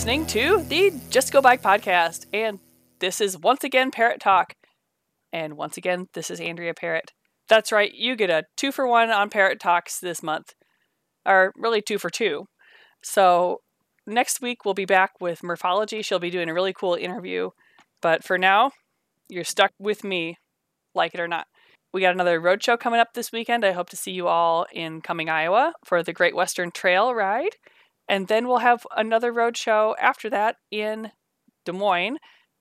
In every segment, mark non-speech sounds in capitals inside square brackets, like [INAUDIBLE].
to the Just Go Bike podcast. And this is once again Parrot Talk. And once again, this is Andrea Parrot. That's right, you get a two for one on Parrot Talks this month, or really two for two. So next week, we'll be back with Morphology. She'll be doing a really cool interview. But for now, you're stuck with me, like it or not. We got another roadshow coming up this weekend. I hope to see you all in Cumming, Iowa for the Great Western Trail ride. And then we'll have another road show after that in Des Moines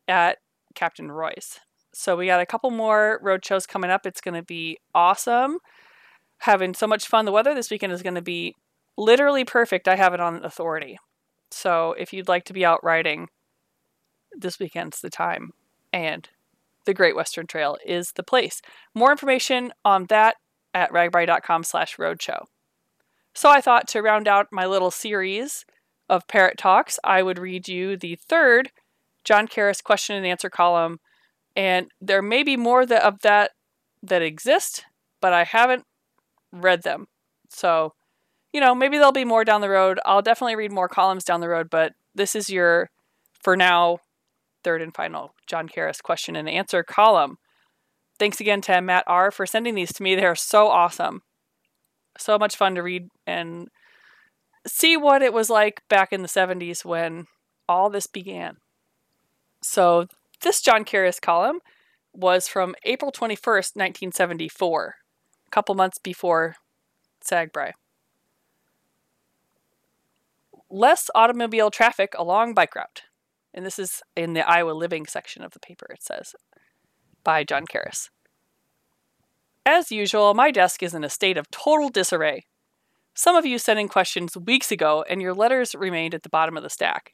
at Captain Roy's. So we got a couple more road shows coming up. It's going to be awesome. Having so much fun. The weather this weekend is going to be literally perfect. I have it on authority. So if you'd like to be out riding, this weekend's the time. And the Great Western Trail is the place. More information on that at ragbrai.com slash roadshow. So I thought to round out my little series of Parrot Talks, I would read you the third John Karras question and answer column. And there may be more of that that exist, but I haven't read them. So, you know, maybe there'll be more down the road. I'll definitely read more columns down the road, but this is your, for now, third and final John Karras question and answer column. Thanks again to Matt R. for sending these to me. They are so awesome so much fun to read and see what it was like back in the 70s when all this began. So, this John Karras column was from April 21st, 1974, a couple months before SAGBRAI. Less automobile traffic along bike route. And this is in the Iowa Living section of the paper, it says, by John Karras. As usual, my desk is in a state of total disarray. Some of you sent in questions weeks ago, and your letters remained at the bottom of the stack.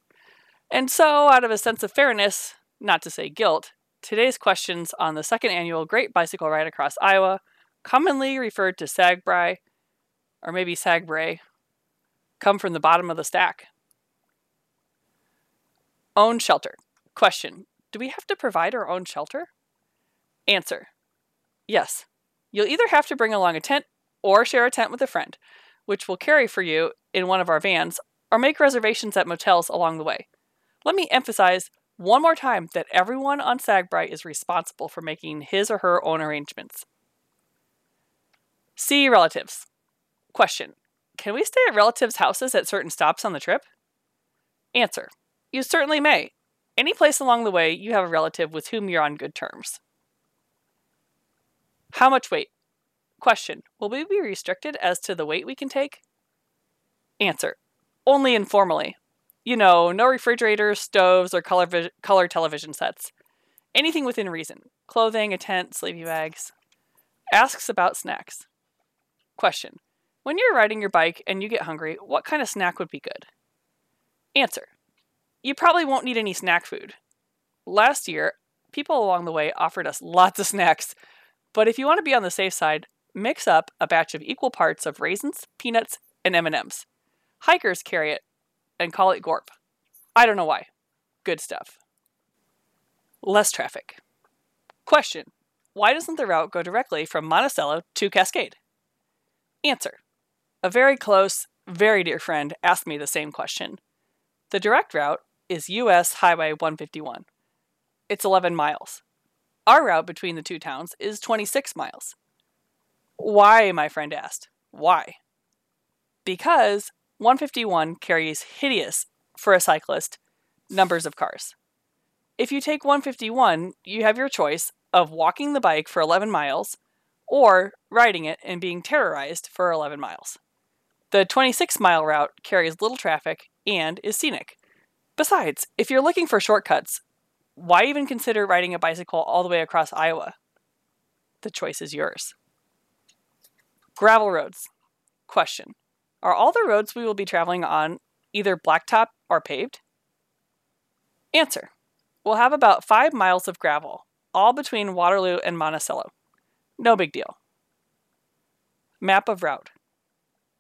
And so, out of a sense of fairness, not to say guilt, today's questions on the second annual Great Bicycle Ride Across Iowa, commonly referred to SAGBRAI, or maybe SAGBRAI, come from the bottom of the stack. Own shelter. Question Do we have to provide our own shelter? Answer Yes. You'll either have to bring along a tent or share a tent with a friend, which we'll carry for you in one of our vans, or make reservations at motels along the way. Let me emphasize one more time that everyone on SAGBRAI is responsible for making his or her own arrangements. See relatives. Question Can we stay at relatives' houses at certain stops on the trip? Answer You certainly may. Any place along the way, you have a relative with whom you're on good terms. How much weight? Question Will we be restricted as to the weight we can take? Answer Only informally. You know, no refrigerators, stoves, or color, vi- color television sets. Anything within reason clothing, a tent, sleeping bags. Asks about snacks. Question When you're riding your bike and you get hungry, what kind of snack would be good? Answer You probably won't need any snack food. Last year, people along the way offered us lots of snacks but if you want to be on the safe side, mix up a batch of equal parts of raisins, peanuts, and M&Ms. Hikers carry it and call it Gorp. I don't know why. Good stuff. Less traffic. Question. Why doesn't the route go directly from Monticello to Cascade? Answer. A very close, very dear friend asked me the same question. The direct route is US Highway 151. It's 11 miles. Our route between the two towns is 26 miles. Why, my friend asked. Why? Because 151 carries hideous, for a cyclist, numbers of cars. If you take 151, you have your choice of walking the bike for 11 miles or riding it and being terrorized for 11 miles. The 26 mile route carries little traffic and is scenic. Besides, if you're looking for shortcuts, why even consider riding a bicycle all the way across Iowa? The choice is yours. Gravel roads. Question Are all the roads we will be traveling on either blacktop or paved? Answer We'll have about five miles of gravel, all between Waterloo and Monticello. No big deal. Map of route.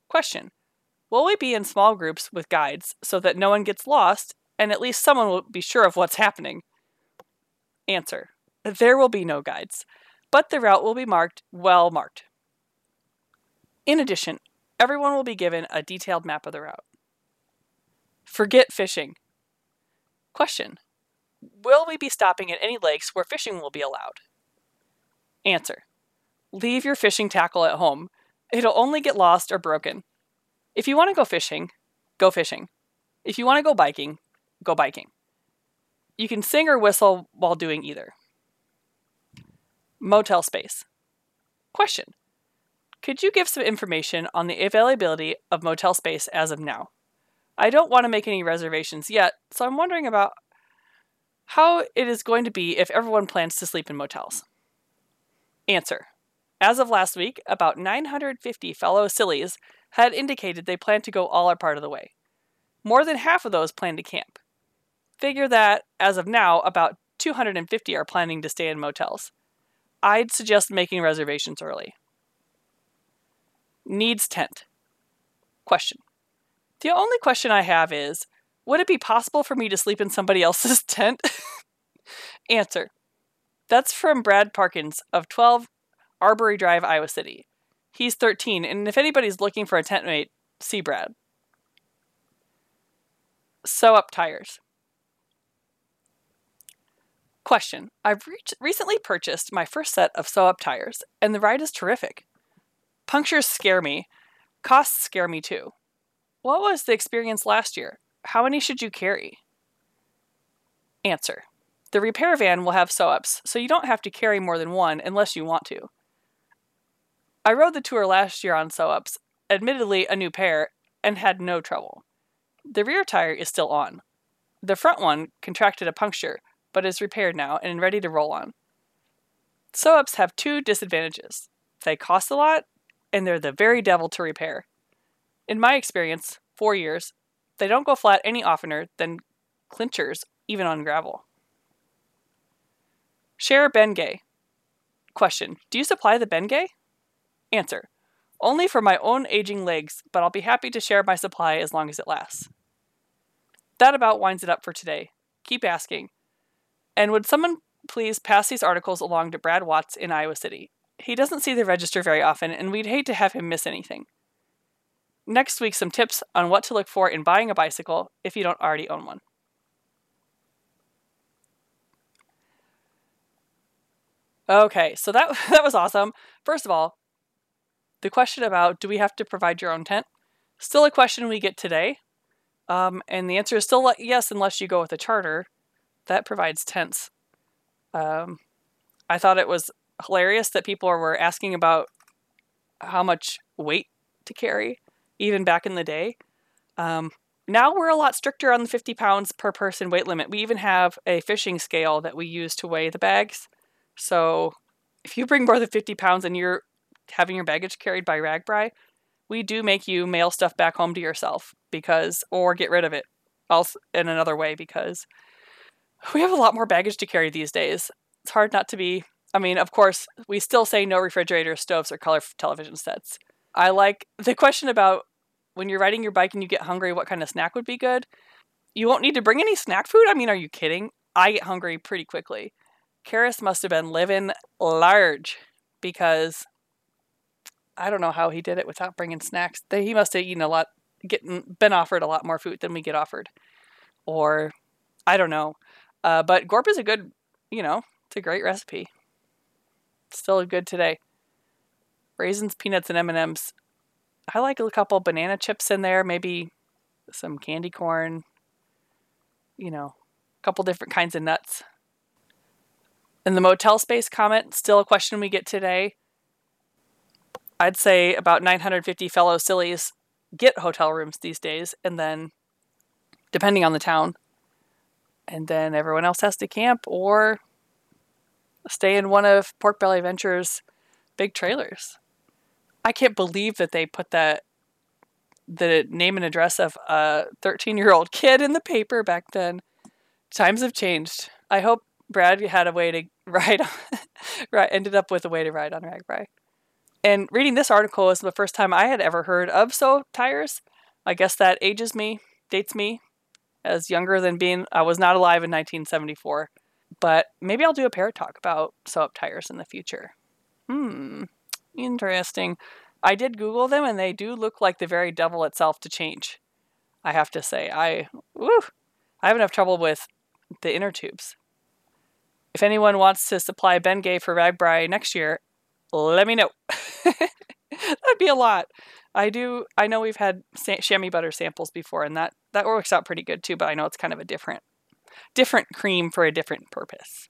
Question Will we be in small groups with guides so that no one gets lost and at least someone will be sure of what's happening? Answer There will be no guides, but the route will be marked well marked. In addition, everyone will be given a detailed map of the route. Forget fishing. Question Will we be stopping at any lakes where fishing will be allowed? Answer Leave your fishing tackle at home. It'll only get lost or broken. If you want to go fishing, go fishing. If you want to go biking, go biking. You can sing or whistle while doing either. Motel space. Question Could you give some information on the availability of motel space as of now? I don't want to make any reservations yet, so I'm wondering about how it is going to be if everyone plans to sleep in motels. Answer As of last week, about 950 fellow sillies had indicated they plan to go all or part of the way. More than half of those plan to camp. Figure that, as of now, about 250 are planning to stay in motels. I'd suggest making reservations early. Needs tent. Question. The only question I have is Would it be possible for me to sleep in somebody else's [LAUGHS] tent? Answer. That's from Brad Parkins of 12 Arbory Drive, Iowa City. He's 13, and if anybody's looking for a tent mate, see Brad. Sew up tires. Question I've re- recently purchased my first set of sew up tires, and the ride is terrific. Punctures scare me, costs scare me too. What was the experience last year? How many should you carry? Answer The repair van will have sew ups, so you don't have to carry more than one unless you want to. I rode the tour last year on sew ups, admittedly a new pair, and had no trouble. The rear tire is still on. The front one contracted a puncture, but is repaired now and ready to roll on. Sew ups have two disadvantages they cost a lot, and they're the very devil to repair. In my experience, four years, they don't go flat any oftener than clinchers, even on gravel. Share Bengay. Question Do you supply the Bengay? Answer Only for my own aging legs, but I'll be happy to share my supply as long as it lasts. That about winds it up for today. Keep asking. And would someone please pass these articles along to Brad Watts in Iowa City? He doesn't see the register very often, and we'd hate to have him miss anything. Next week, some tips on what to look for in buying a bicycle if you don't already own one. Okay, so that [LAUGHS] that was awesome. First of all, the question about do we have to provide your own tent? Still a question we get today. Um, and the answer is still yes, unless you go with a charter that provides tents. Um, I thought it was hilarious that people were asking about how much weight to carry, even back in the day. Um, now we're a lot stricter on the 50 pounds per person weight limit. We even have a fishing scale that we use to weigh the bags. So if you bring more than 50 pounds and you're having your baggage carried by RAGBRAI, we do make you mail stuff back home to yourself because, or get rid of it else in another way because we have a lot more baggage to carry these days. It's hard not to be. I mean, of course, we still say no refrigerators, stoves, or color television sets. I like the question about when you're riding your bike and you get hungry, what kind of snack would be good? You won't need to bring any snack food? I mean, are you kidding? I get hungry pretty quickly. Karras must have been living large because I don't know how he did it without bringing snacks. He must have eaten a lot, getting been offered a lot more food than we get offered, or I don't know. Uh, but Gorp is a good, you know, it's a great recipe. Still good today. Raisins, peanuts, and M and M's. I like a couple banana chips in there, maybe some candy corn. You know, a couple different kinds of nuts. And the motel space comment, still a question we get today. I'd say about 950 fellow sillies get hotel rooms these days, and then, depending on the town, and then everyone else has to camp or stay in one of Pork Belly Ventures' big trailers. I can't believe that they put that the name and address of a 13 year old kid in the paper back then. Times have changed. I hope Brad had a way to [LAUGHS] ride, right, ended up with a way to ride on RAGBRAI. And reading this article is the first time I had ever heard of sew tires. I guess that ages me, dates me, as younger than being I was not alive in 1974. But maybe I'll do a parrot talk about sew up tires in the future. Hmm, interesting. I did Google them and they do look like the very devil itself to change. I have to say, I woo, I have enough trouble with the inner tubes. If anyone wants to supply Bengay for RAGBRAI next year, let me know. [LAUGHS] That'd be a lot. I do. I know we've had chamois butter samples before, and that that works out pretty good too. But I know it's kind of a different, different cream for a different purpose.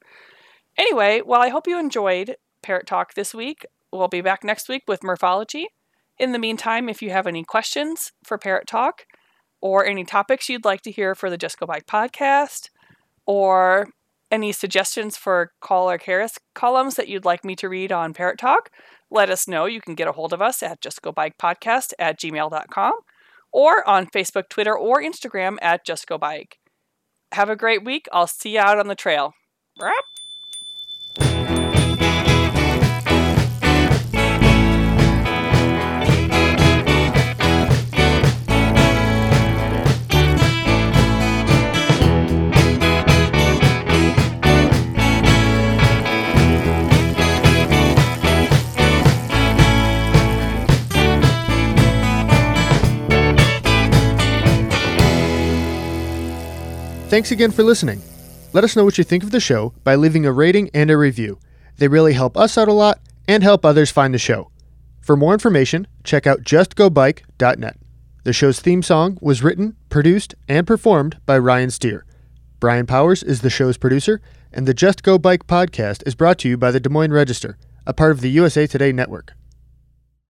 Anyway, well, I hope you enjoyed Parrot Talk this week. We'll be back next week with morphology. In the meantime, if you have any questions for Parrot Talk, or any topics you'd like to hear for the Just Go Bike podcast, or any suggestions for caller Harris columns that you'd like me to read on Parrot Talk, let us know. You can get a hold of us at justgobikepodcast at gmail.com or on Facebook, Twitter, or Instagram at justgobike. Have a great week. I'll see you out on the trail. Thanks again for listening. Let us know what you think of the show by leaving a rating and a review. They really help us out a lot and help others find the show. For more information, check out justgobike.net. The show's theme song was written, produced, and performed by Ryan Steer. Brian Powers is the show's producer, and the Just Go Bike podcast is brought to you by the Des Moines Register, a part of the USA Today network.